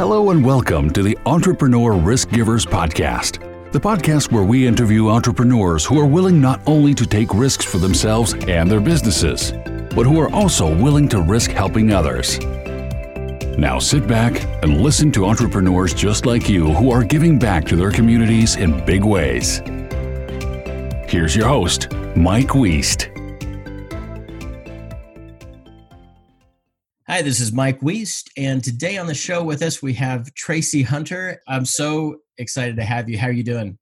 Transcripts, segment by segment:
Hello and welcome to the Entrepreneur Risk Givers Podcast, the podcast where we interview entrepreneurs who are willing not only to take risks for themselves and their businesses, but who are also willing to risk helping others. Now sit back and listen to entrepreneurs just like you who are giving back to their communities in big ways. Here's your host, Mike Weist. Hi, this is Mike Weist, and today on the show with us we have Tracy Hunter. I'm so excited to have you. How are you doing?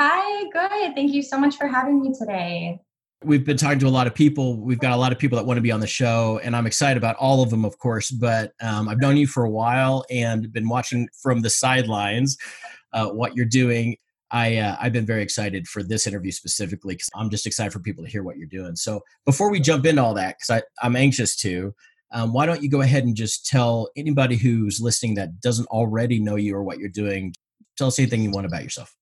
Hi, good. Thank you so much for having me today. We've been talking to a lot of people. We've got a lot of people that want to be on the show, and I'm excited about all of them, of course. But um, I've known you for a while and been watching from the sidelines uh, what you're doing. I, uh, I've been very excited for this interview specifically because I'm just excited for people to hear what you're doing. So before we jump into all that, because I'm anxious to, um, why don't you go ahead and just tell anybody who's listening that doesn't already know you or what you're doing, tell us anything you want about yourself.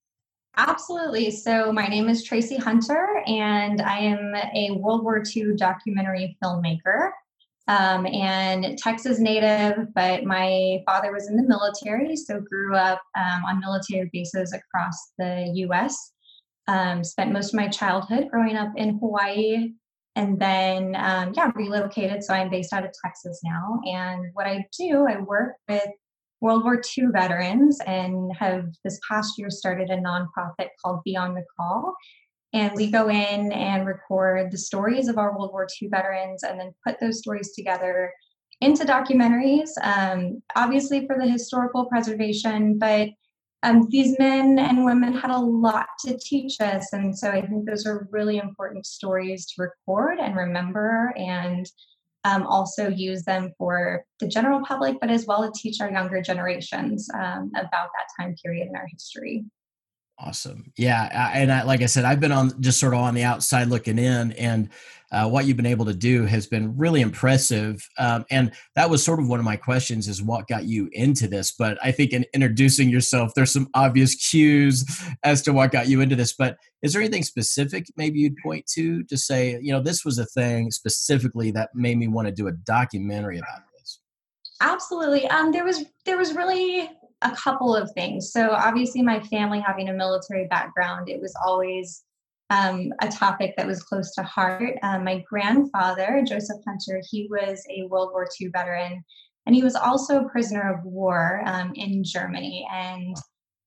Absolutely. So, my name is Tracy Hunter, and I am a World War II documentary filmmaker um, and Texas native, but my father was in the military, so grew up um, on military bases across the US. Um, spent most of my childhood growing up in Hawaii, and then um, yeah relocated so i'm based out of texas now and what i do i work with world war ii veterans and have this past year started a nonprofit called beyond the call and we go in and record the stories of our world war ii veterans and then put those stories together into documentaries um, obviously for the historical preservation but um, these men and women had a lot to teach us. And so I think those are really important stories to record and remember and um, also use them for the general public, but as well to teach our younger generations um, about that time period in our history. Awesome. Yeah. And I, like I said, I've been on just sort of on the outside looking in, and uh, what you've been able to do has been really impressive. Um, and that was sort of one of my questions is what got you into this? But I think in introducing yourself, there's some obvious cues as to what got you into this. But is there anything specific maybe you'd point to to say, you know, this was a thing specifically that made me want to do a documentary about this? Absolutely. Um, there was there was really a couple of things. So, obviously, my family having a military background, it was always um, a topic that was close to heart. Um, my grandfather, Joseph Hunter, he was a World War II veteran, and he was also a prisoner of war um, in Germany. And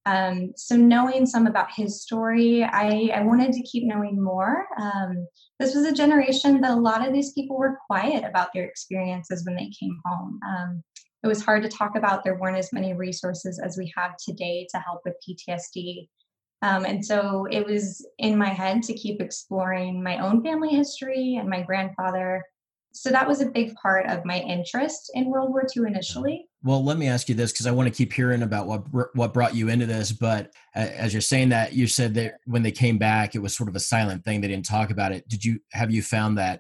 um, so, knowing some about his story, I, I wanted to keep knowing more. Um, this was a generation that a lot of these people were quiet about their experiences when they came home. It was hard to talk about. There weren't as many resources as we have today to help with PTSD. Um, and so it was in my head to keep exploring my own family history and my grandfather. So that was a big part of my interest in World War II initially. Well, let me ask you this because I want to keep hearing about what what brought you into this. But as you're saying that, you said that when they came back, it was sort of a silent thing. They didn't talk about it. Did you have you found that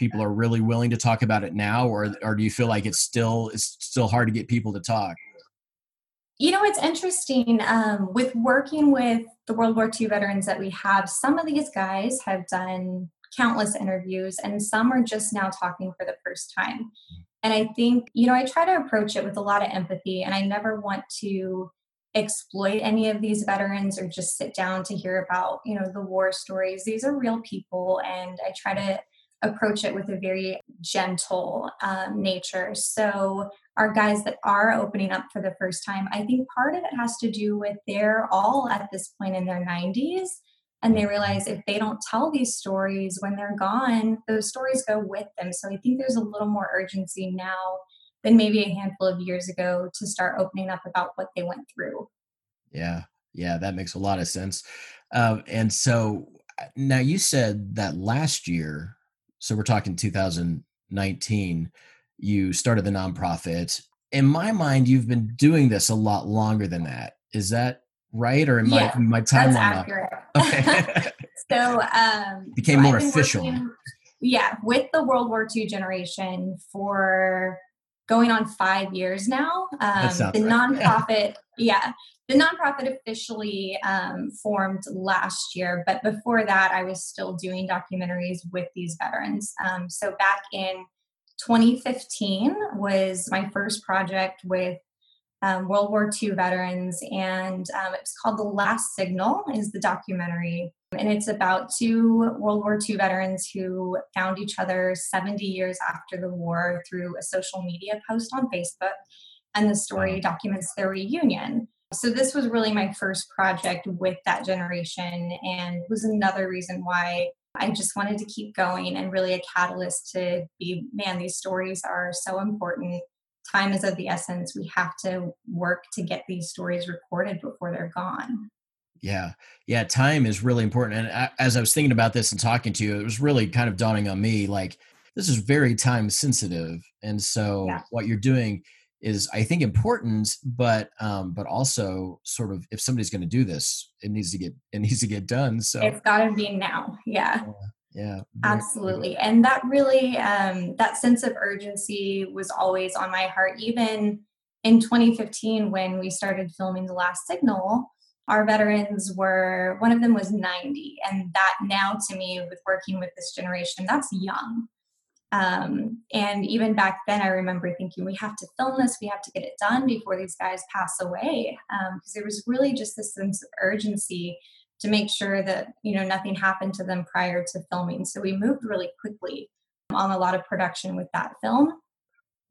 people are really willing to talk about it now or or do you feel like it's still it's still hard to get people to talk? You know it's interesting um, with working with the world war ii veterans that we have some of these guys have done countless interviews and some are just now talking for the first time. And i think you know i try to approach it with a lot of empathy and i never want to exploit any of these veterans or just sit down to hear about you know the war stories. These are real people and i try to approach it with a very gentle um, nature. So, our guys that are opening up for the first time, I think part of it has to do with they're all at this point in their 90s. And they realize if they don't tell these stories when they're gone, those stories go with them. So I think there's a little more urgency now than maybe a handful of years ago to start opening up about what they went through. Yeah, yeah, that makes a lot of sense. Um, and so uh, now you said that last year so we're talking 2019 you started the nonprofit. In my mind you've been doing this a lot longer than that. Is that right or am yeah, I my timeline okay so um became so more official. working, yeah with the world war ii generation for going on five years now. Um the right. nonprofit yeah the nonprofit officially um, formed last year, but before that, I was still doing documentaries with these veterans. Um, so back in 2015 was my first project with um, World War II veterans, and um, it's called The Last Signal. Is the documentary, and it's about two World War II veterans who found each other 70 years after the war through a social media post on Facebook, and the story documents their reunion. So this was really my first project with that generation, and was another reason why I just wanted to keep going and really a catalyst to be man, these stories are so important time is of the essence. We have to work to get these stories recorded before they're gone. Yeah. Yeah. Time is really important. And as I was thinking about this and talking to you, it was really kind of dawning on me like, this is very time sensitive. And so yeah. what you're doing is, I think, important, but, um, but also sort of if somebody's going to do this, it needs to get, it needs to get done. So it's got to be now. Yeah. yeah yeah absolutely and that really um, that sense of urgency was always on my heart even in 2015 when we started filming the last signal our veterans were one of them was 90 and that now to me with working with this generation that's young um, and even back then i remember thinking we have to film this. We have to get it done before these guys pass away. Because um, there was really just this sense of urgency to make sure that you know nothing happened to them prior to filming. So we moved really quickly on a lot of production with that film.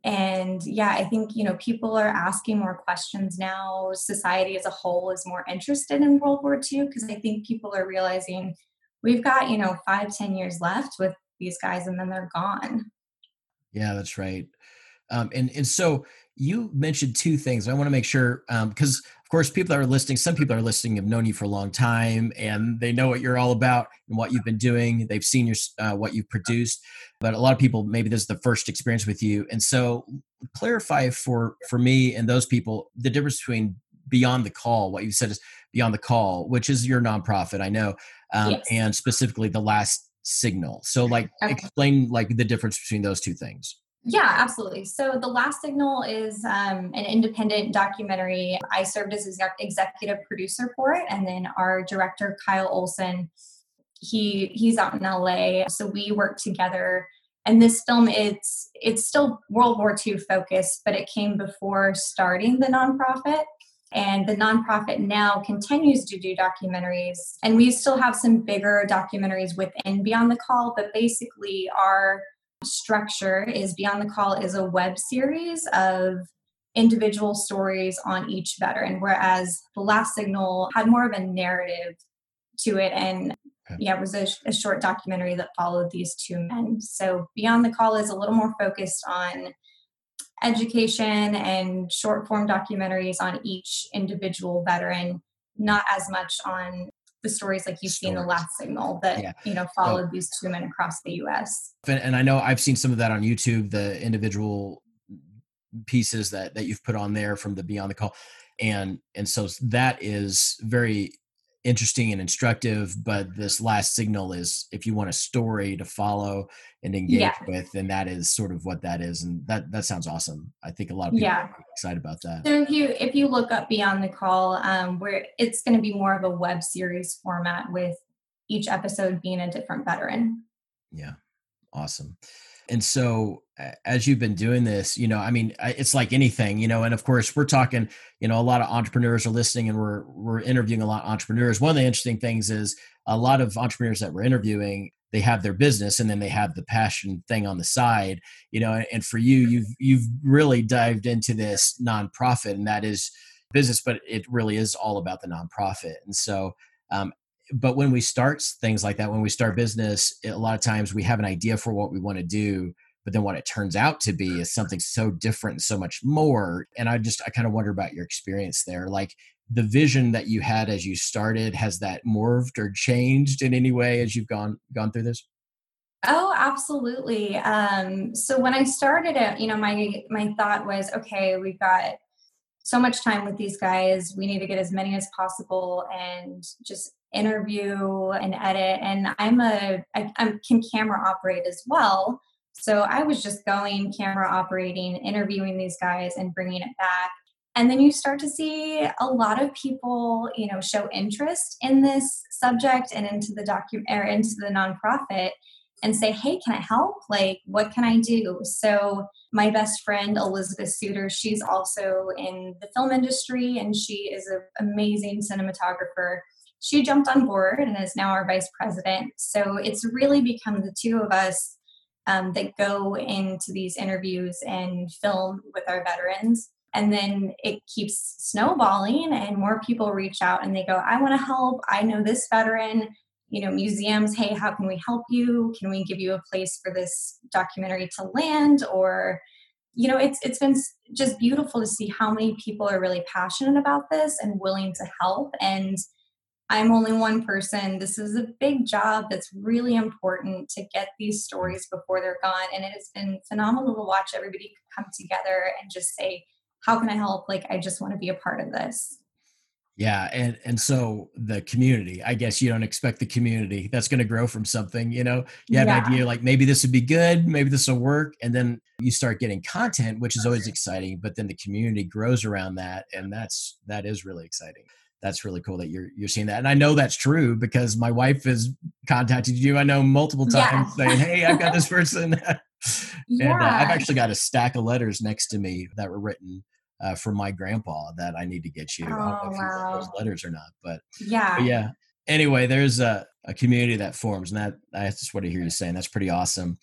And yeah i think you know people are asking more questions now. Society as a whole is more interested in world war ii because i think people are realizing we've got you know five ten years left with these guys and then they're gone yeah that's right um, and and so you mentioned two things. I want to make sure because, um, of course, people that are listening, some people are listening have known you for a long time and they know what you're all about and what you've been doing. They've seen your uh, what you've produced, but a lot of people maybe this is the first experience with you. And so, clarify for for me and those people the difference between beyond the call. What you said is beyond the call, which is your nonprofit, I know, um, yes. and specifically the last signal. So, like, okay. explain like the difference between those two things. Yeah, absolutely. So, The Last Signal is um, an independent documentary. I served as executive producer for it, and then our director, Kyle Olson, he he's out in LA. So we work together. And this film, it's it's still World War II focused, but it came before starting the nonprofit. And the nonprofit now continues to do documentaries. And we still have some bigger documentaries within Beyond the Call, but basically our structure is Beyond the Call is a web series of individual stories on each veteran, whereas The Last Signal had more of a narrative to it. And yeah, it was a, a short documentary that followed these two men. So Beyond the Call is a little more focused on education and short form documentaries on each individual veteran, not as much on the stories like you see in the last signal that yeah. you know followed so, these two men across the us and i know i've seen some of that on youtube the individual pieces that that you've put on there from the beyond the call. And and so that is very interesting and instructive but this last signal is if you want a story to follow and engage yeah. with and that is sort of what that is and that that sounds awesome. I think a lot of people yeah. are excited about that. So if you if you look up beyond the call um where it's going to be more of a web series format with each episode being a different veteran. Yeah. Awesome and so as you've been doing this you know i mean it's like anything you know and of course we're talking you know a lot of entrepreneurs are listening and we're we're interviewing a lot of entrepreneurs. One of the interesting things is a lot of entrepreneurs that we're interviewing they have their business and then they have the passion thing on the side you know and for you you've you've really dived into this nonprofit and that is business but it really is all about the nonprofit. And so um, but when we start things like that when we start business a lot of times we have an idea for what we want to do but then what it turns out to be is something so different and so much more and i just i kind of wonder about your experience there. Like the vision that you had as you started has that morphed or changed in any way as you've gone gone through this? Oh absolutely um so when i started it you know my my thought was okay we've got so much time with these guys. We need to get as many as possible and just interview and edit. And i'm a I, I can camera operate as well. So i was just going camera operating interviewing these guys and bringing it back. And then you start to see a lot of people you know show interest in this subject and into the document or into the nonprofit and say, hey, can I help? Like, what can I do? So, my best friend, Elizabeth Suter, she's also in the film industry and she is an amazing cinematographer. She jumped on board and is now our vice president. So, it's really become the two of us um, that go into these interviews and film with our veterans. And then it keeps snowballing, and more people reach out and they go, I want to help. I know this veteran you know museums hey how can we help you? Can we give you a place for this documentary to land? Or you know it's it's been just beautiful to see how many people are really passionate about this and willing to help. And i'm only one person. This is a big job that's really important to get these stories before they're gone. And it has been phenomenal to watch everybody come together and just say how can i help? Like i just want to be a part of this yeah, and and so the community, I guess you don't expect the community that's going to grow from something, you know. You have yeah. an idea like maybe this would be good, maybe this will work, and then you start getting content, which is always exciting, but then the community grows around that and that's that is really exciting. That's really cool that you're you're seeing that. And I know that's true because my wife has contacted you I know multiple times yeah. saying, "Hey, I've got this person." and yeah. uh, I've actually got a stack of letters next to me that were written uh, from my grandpa that I need to get you. Oh, I don't know if wow. you those letters or not, but yeah, but yeah. Anyway, there's a, a community that forms, and that that's just what I hear you saying. That's pretty awesome.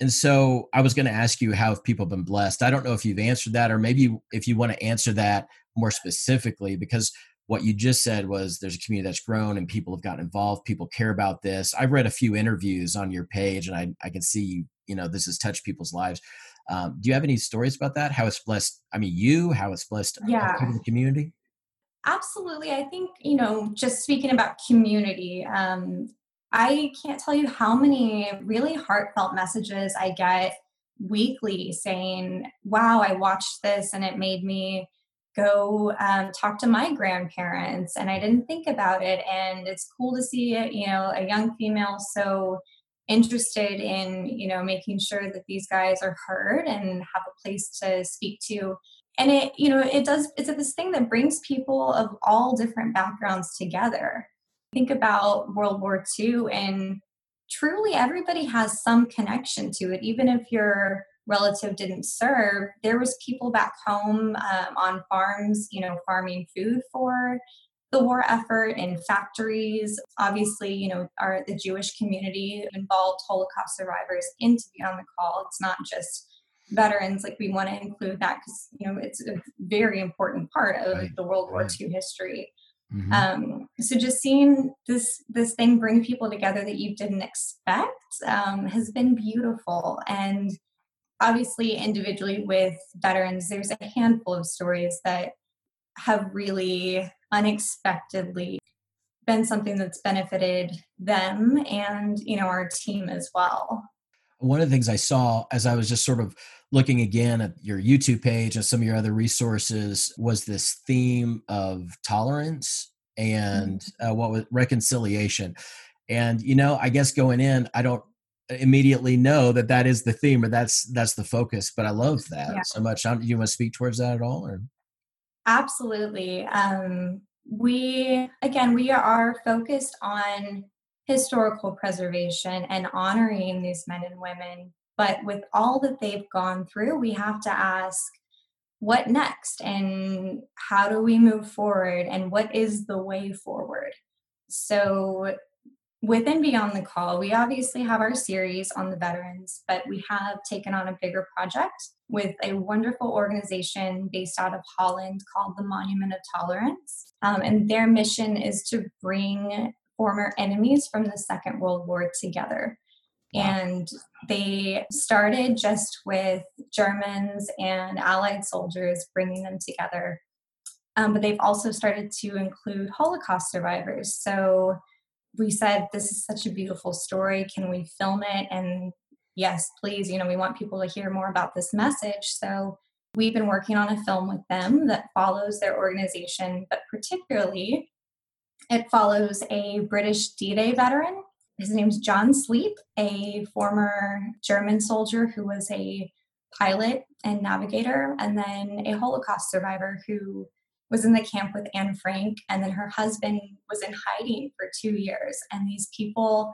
And so I was going to ask you how have people been blessed. I don't know if you've answered that, or maybe if you want to answer that more specifically, because what you just said was there's a community that's grown and people have gotten involved. People care about this. I've read a few interviews on your page, and I I can see you. You know, this has touched people's lives. Um, do you have any stories about that? How it's blessed? I mean, you, how it's blessed yeah. the community? Absolutely. I think, you know, just speaking about community, um, I can't tell you how many really heartfelt messages I get weekly saying, wow, I watched this and it made me go um, talk to my grandparents and I didn't think about it. And it's cool to see, you know, a young female so interested in you know making sure that these guys are heard and have a place to speak to. And it you know it does it's this thing that brings people of all different backgrounds together. Think about world war ii and truly everybody has some connection to it. Even if your relative didn't serve there was people back home um, on farms you know farming food for the war effort in factories. Obviously, you know, are the Jewish community involved Holocaust survivors into on the Call. It's not just veterans. Like we want to include that because you know it's a very important part of right. the World War II history. Mm-hmm. Um, so just seeing this this thing bring people together that you didn't expect um, has been beautiful and obviously individually with veterans there's a handful of stories that have really unexpectedly been something that's benefited them and you know our team as well one of the things i saw as i was just sort of looking again at your youtube page and some of your other resources was this theme of tolerance and mm-hmm. uh, what was reconciliation and you know i guess going in i don't immediately know that that is the theme or that's that's the focus but i love that yeah. so much do you want to speak towards that at all or Absolutely. Um, we, again, we are focused on historical preservation and honoring these men and women. But with all that they've gone through, we have to ask what next and how do we move forward and what is the way forward? So within Beyond the Call, we obviously have our series on the veterans, but we have taken on a bigger project with a wonderful organization based out of Holland called the Monument of Tolerance. Um, and their mission is to bring former enemies from the Second World War together. And they started just with Germans and Allied soldiers bringing them together. Um, but they've also started to include Holocaust survivors. So we said, This is such a beautiful story. Can we film it? And yes, please, you know, we want people to hear more about this message. So we've been working on a film with them that follows their organization, but particularly it follows a British D Day veteran. His name's John Sleep, a former German soldier who was a pilot and navigator, and then a Holocaust survivor who was in the camp with Anne Frank, and then her husband was in hiding for two years. And these people,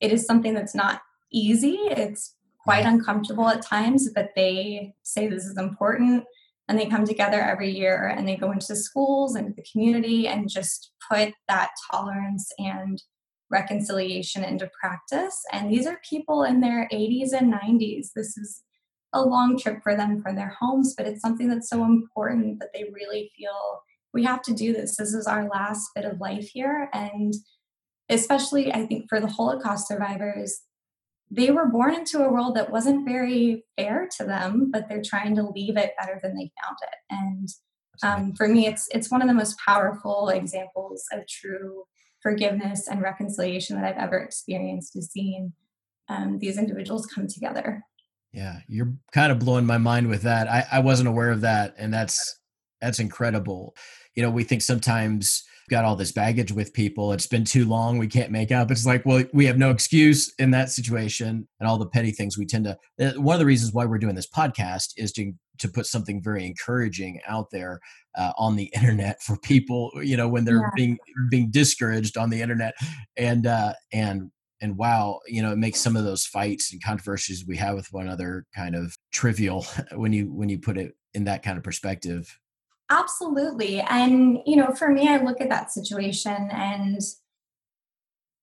it is something that's not easy. It's quite uncomfortable at times, but they say this is important and they come together every year and they go into schools and the community and just put that tolerance and reconciliation into practice. And these are people in their 80s and 90s. This is a long trip for them from their homes, but it's something that's so important that they really feel we have to do this. This is our last bit of life here. And especially, I think, for the Holocaust survivors, they were born into a world that wasn't very fair to them, but they're trying to leave it better than they found it. And um, for me, it's it's one of the most powerful examples of true forgiveness and reconciliation that I've ever experienced. Is seeing um, these individuals come together. Yeah, you're kind of blowing my mind with that. I, I wasn't aware of that, and that's that's incredible. You know, we think sometimes got all this baggage with people. It's been too long. We can't make up. It's like, well, we have no excuse in that situation and all the petty things we tend to. Uh, one of the reasons why we're doing this podcast is to to put something very encouraging out there uh, on the internet for people. You know, when they're yeah. being being discouraged on the internet, and uh, and and wow, you know, it makes some of those fights and controversies we have with one another kind of trivial when you when you put it in that kind of perspective. Absolutely. And, you know, for me, I look at that situation and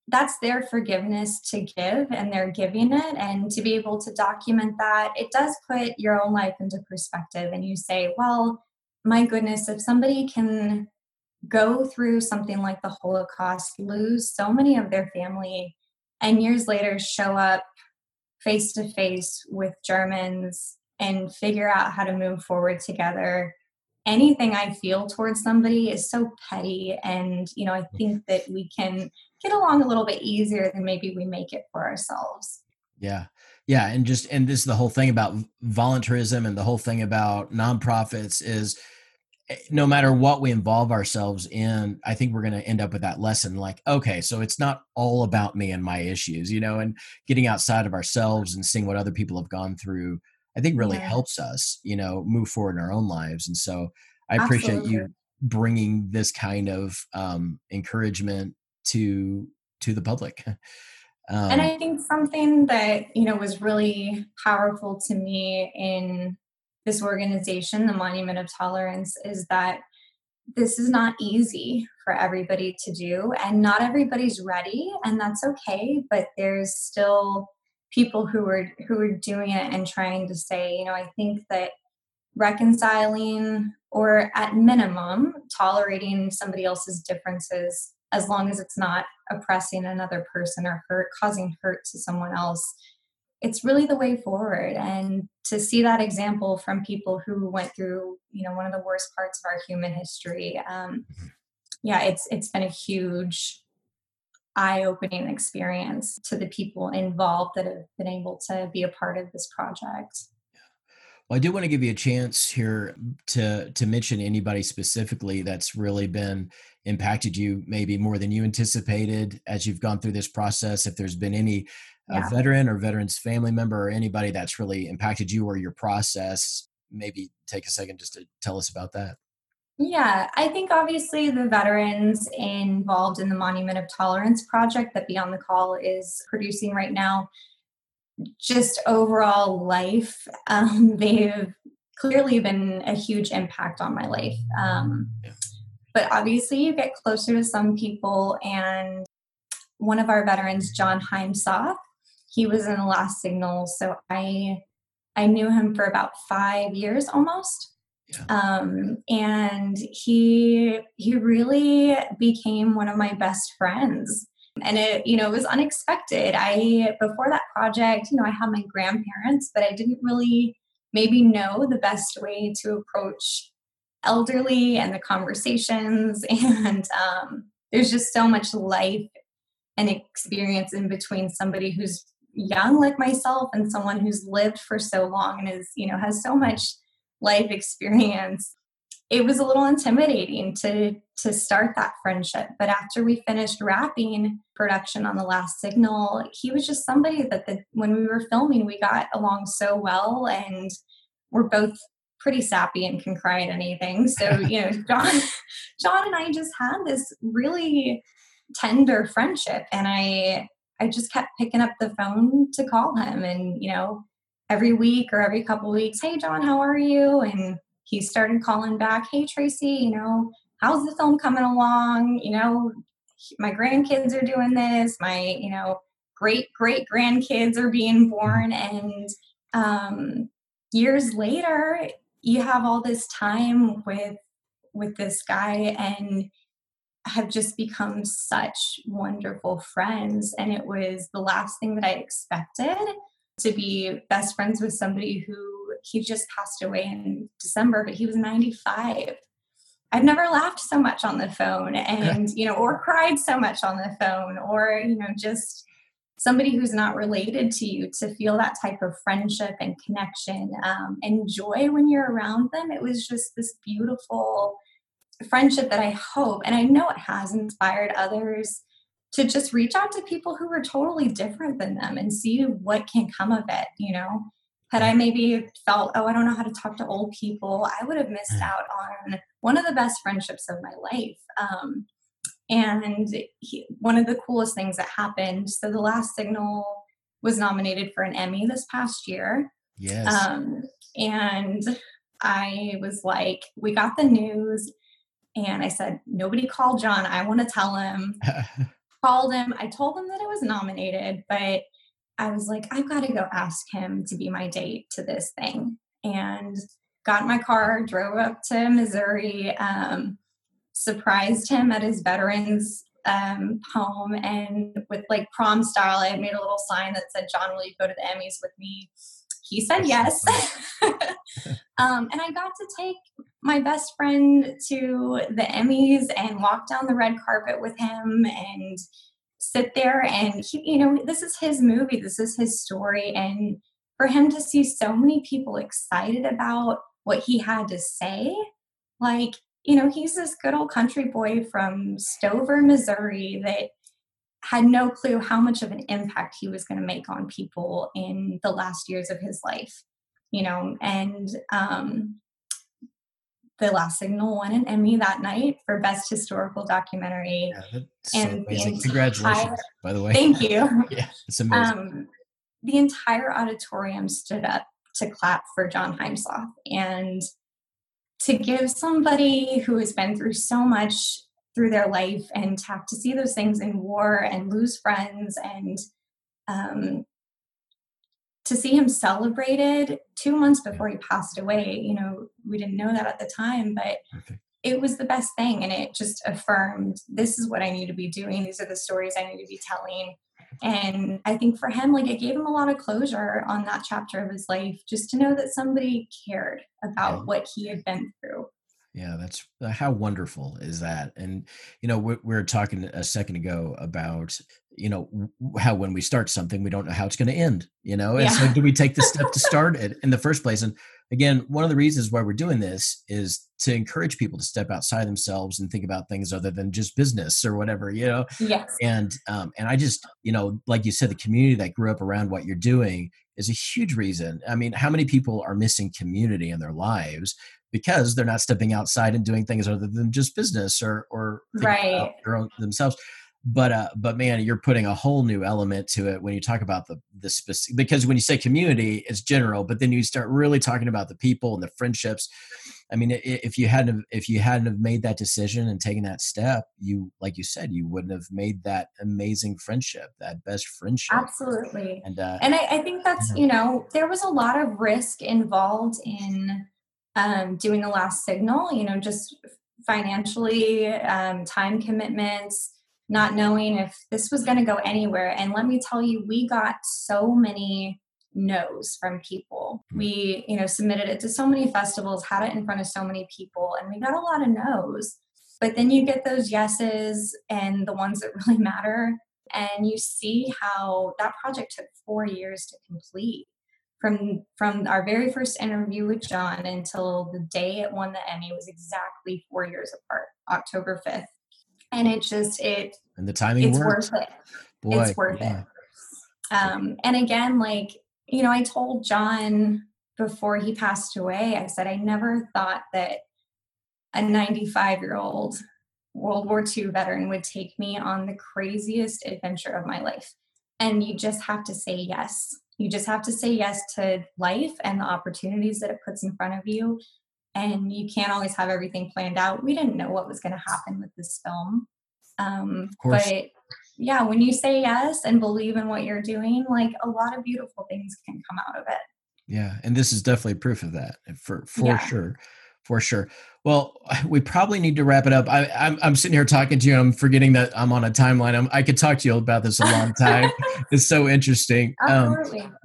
that's their forgiveness to give and they're giving it. And to be able to document that, it does put your own life into perspective. And you say, well, my goodness, if somebody can go through something like the Holocaust, lose so many of their family, and years later show up face to face with Germans and figure out how to move forward together anything I feel towards somebody is so petty. And, you know, I think that we can get along a little bit easier than maybe we make it for ourselves. Yeah. Yeah. And just, and this is the whole thing about voluntarism and the whole thing about nonprofits is no matter what we involve ourselves in, I think we're going to end up with that lesson like, okay, so it's not all about me and my issues, you know, and getting outside of ourselves and seeing what other people have gone through I think really yeah. helps us, you know, move forward in our own lives. And so I appreciate Absolutely. you bringing this kind of um, encouragement to to the public. Um, and I think something that you know was really powerful to me in this organization, the Monument of Tolerance, is that this is not easy for everybody to do, and not everybody's ready, and that's okay. But there's still people who are who are doing it and trying to say, you know, I think that reconciling or at minimum tolerating somebody else's differences as long as it's not oppressing another person or hurt causing hurt to someone else it's really the way forward and to see that example from people who went through you know one of the worst parts of our human history um, mm-hmm. yeah it's it's been a huge eye opening experience to the people involved that have been able to be a part of this project. Well, I do want to give you a chance here to to mention anybody specifically that's really been impacted you maybe more than you anticipated as you've gone through this process. If there's been any uh, yeah. veteran or veteran's family member or anybody that's really impacted you or your process, maybe take a second just to tell us about that. Yeah, I think obviously the veterans involved in the Monument of Tolerance project that Beyond the Call is producing right now, just overall life, um, they've clearly been a huge impact on my life. Um, but obviously, you get closer to some people, and one of our veterans, John Heimsoth, he was in the last signal, so I I knew him for about five years almost. Um, and he he really became one of my best friends and it you know it was unexpected. I before that project you know i had my grandparents but i didn't really maybe know the best way to approach elderly and the conversations. And um, there's just so much life and experience in between somebody who's young like myself and someone who's lived for so long and is you know has so much life experience. It was a little intimidating to to start that friendship but after we finished wrapping production on the last signal he was just somebody that the, when we were filming we got along so well and we're both pretty sappy and can cry at anything so you know john john and i just had this really tender friendship and i I just kept picking up the phone to call him and, you know, every week or every couple weeks, hey John, how are you? And he started calling back, hey Tracy, you know, how's the film coming along? You know, my grandkids are doing this, my, you know, great great grandkids are being born and um years later you have all this time with with this guy and have just become such wonderful friends. And it was the last thing that I expected to be best friends with somebody who he just passed away in December, but he was 95. I've never laughed so much on the phone and, you know, or cried so much on the phone or, you know, just somebody who's not related to you to feel that type of friendship and connection um, and joy when you're around them. It was just this beautiful friendship that I hope, and I know it has inspired others to just reach out to people who are totally different than them and see what can come of it, you know. Had I maybe felt, oh, I don't know how to talk to old people, I would have missed mm. out on one of the best friendships of my life. Um, and he, one of the coolest things that happened so, The Last Signal was nominated for an Emmy this past year. Yes. Um, and I was like, we got the news and I said, nobody called John. I want to tell him. Called him. I told him that it was nominated, but I was like, I've got to go ask him to be my date to this thing. And got in my car, drove up to Missouri, um, surprised him at his veterans um, home, and with like prom style, I made a little sign that said, John, will you go to the Emmys with me? He said yes. um, and I got to take my best friend to the Emmys and walk down the red carpet with him and sit there and he, you know this is his movie this is his story and for him to see so many people excited about what he had to say like you know he's this good old country boy from stover missouri that had no clue how much of an impact he was going to make on people in the last years of his life you know and um the Last Signal won an Emmy that night for Best Historical Documentary. Yeah, and so Congratulations, entire, by the way. Thank you. yeah, it's amazing. Um, the entire auditorium stood up to clap for John Heimsoth. And to give somebody who has been through so much through their life and to have to see those things in war and lose friends and um, to see him celebrated two months before he passed away, you know, we didn't know that at the time, but Perfect. it was the best thing. And it just affirmed this is what I need to be doing. These are the stories I need to be telling. And I think for him, like it gave him a lot of closure on that chapter of his life, just to know that somebody cared about yeah. what he had been through. Yeah, that's uh, how wonderful is that. And, you know, we, we were talking a second ago about you know how when we start something we don't know how it's going to end you know and yeah. so do we take the step to start it in the first place and again one of the reasons why we're doing this is to encourage people to step outside themselves and think about things other than just business or whatever you know yes and um, and i just you know like you said the community that grew up around what you're doing is a huge reason i mean how many people are missing community in their lives because they're not stepping outside and doing things other than just business or or right. their own themselves but uh but man you're putting a whole new element to it when you talk about the the specific because when you say community it's general but then you start really talking about the people and the friendships. I mean if you hadn't if you hadn't have made that decision and taken that step you like you said you wouldn't have made that amazing friendship that best friendship. Absolutely. And uh, and I, I think that's you know there was a lot of risk involved in um, doing the last signal you know just financially um, time commitments not knowing if this was going to go anywhere. And let me tell you, we got so many no's from people. Hmm. We, you know, submitted it to so many festivals, had it in front of so many people, and we got a lot of no's. But then you get those yeses and the ones that really matter. And you see how that project took four years to complete. From from our very first interview with John until the day it won the Emmy was exactly four years apart, October 5th and it just it and the timing it's works. worth it Boy, it's worth yeah. it um and again like you know i told john before he passed away i said i never thought that a 95 year old world war ii veteran would take me on the craziest adventure of my life and you just have to say yes. You just have to say yes to life and the opportunities that it puts in front of you. And you can't always have everything planned out. We didn't know what was going to happen with this film. Um, but yeah, when you say yes and believe in what you're doing, like a lot of beautiful things can come out of it. Yeah, and this is definitely proof of that for for yeah. sure for sure. Well, we probably need to wrap it up. I, am I'm, I'm sitting here talking to you. I'm forgetting that I'm on a timeline. I'm, i could talk to you about this a long time. it's so interesting, um,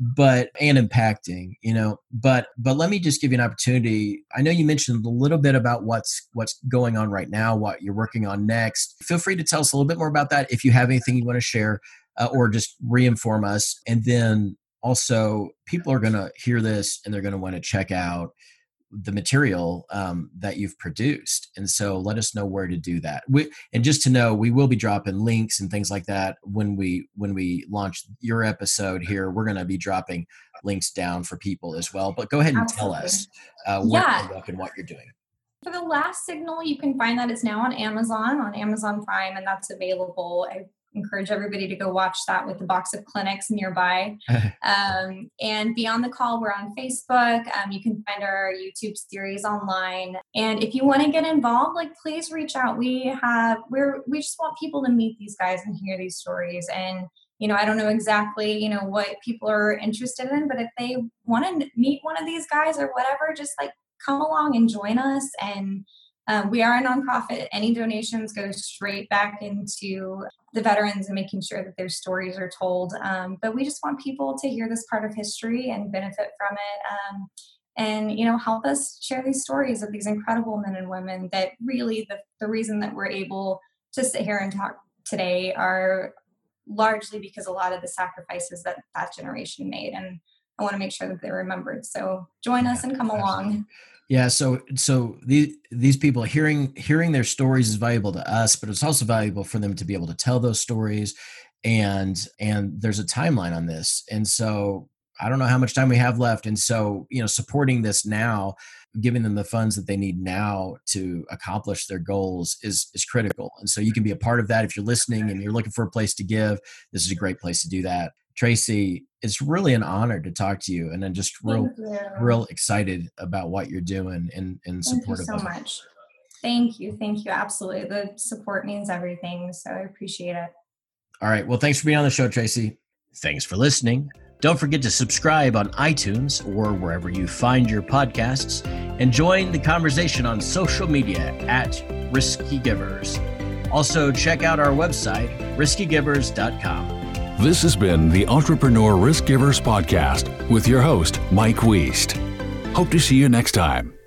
but and impacting, you know. But but let me just give you an opportunity. I know you mentioned a little bit about what's what's going on right now, what you're working on next. Feel free to tell us a little bit more about that if you have anything you want to share, uh, or just reinform us. And then also, people are going to hear this and they're going to want to check out the material um, that you've produced. And so let us know where to do that. We, and just to know we will be dropping links and things like that when we when we launch your episode here. We're going to be dropping links down for people as well. But go ahead and Absolutely. tell us uh, what yeah. and what you're doing. For the last signal you can find that it's now on amazon on amazon prime and that's available. I encourage everybody to go watch that with the box of Kleenex nearby. um, and Beyond the Call, we're on Facebook. Um, you can find our YouTube series online. And if you want to get involved, like please reach out. We have we're we just want people to meet these guys and hear these stories. And you know, I don't know exactly you know what people are interested in, but if they want to meet one of these guys or whatever, just like come along and join us and um, we are a nonprofit. Any donations go straight back into the veterans and making sure that their stories are told. Um, but we just want people to hear this part of history and benefit from it. Um, and you know help us share these stories of these incredible men and women that really the, the reason that we're able to sit here and talk today are largely because a lot of the sacrifices that that generation made and i want to make sure that they're remembered so join us and come along yeah, so so these these people hearing hearing their stories is valuable to us, but it's also valuable for them to be able to tell those stories and and there's a timeline on this. And so I don't know how much time we have left and so, you know, supporting this now, giving them the funds that they need now to accomplish their goals is is critical. And so you can be a part of that if you're listening and you're looking for a place to give. This is a great place to do that. Tracy, it's really an honor to talk to you, and I'm just real, real excited about what you're doing and and support. Thank you so much. Thank you, thank you. Absolutely, the support means everything, so I appreciate it. All right. Well, thanks for being on the show, Tracy. Thanks for listening. Don't forget to subscribe on iTunes or wherever you find your podcasts, and join the conversation on social media at Risky Givers. Also, check out our website, riskygivers.com. This has been the Entrepreneur Risk Givers Podcast with your host, Mike Wiest. Hope to see you next time.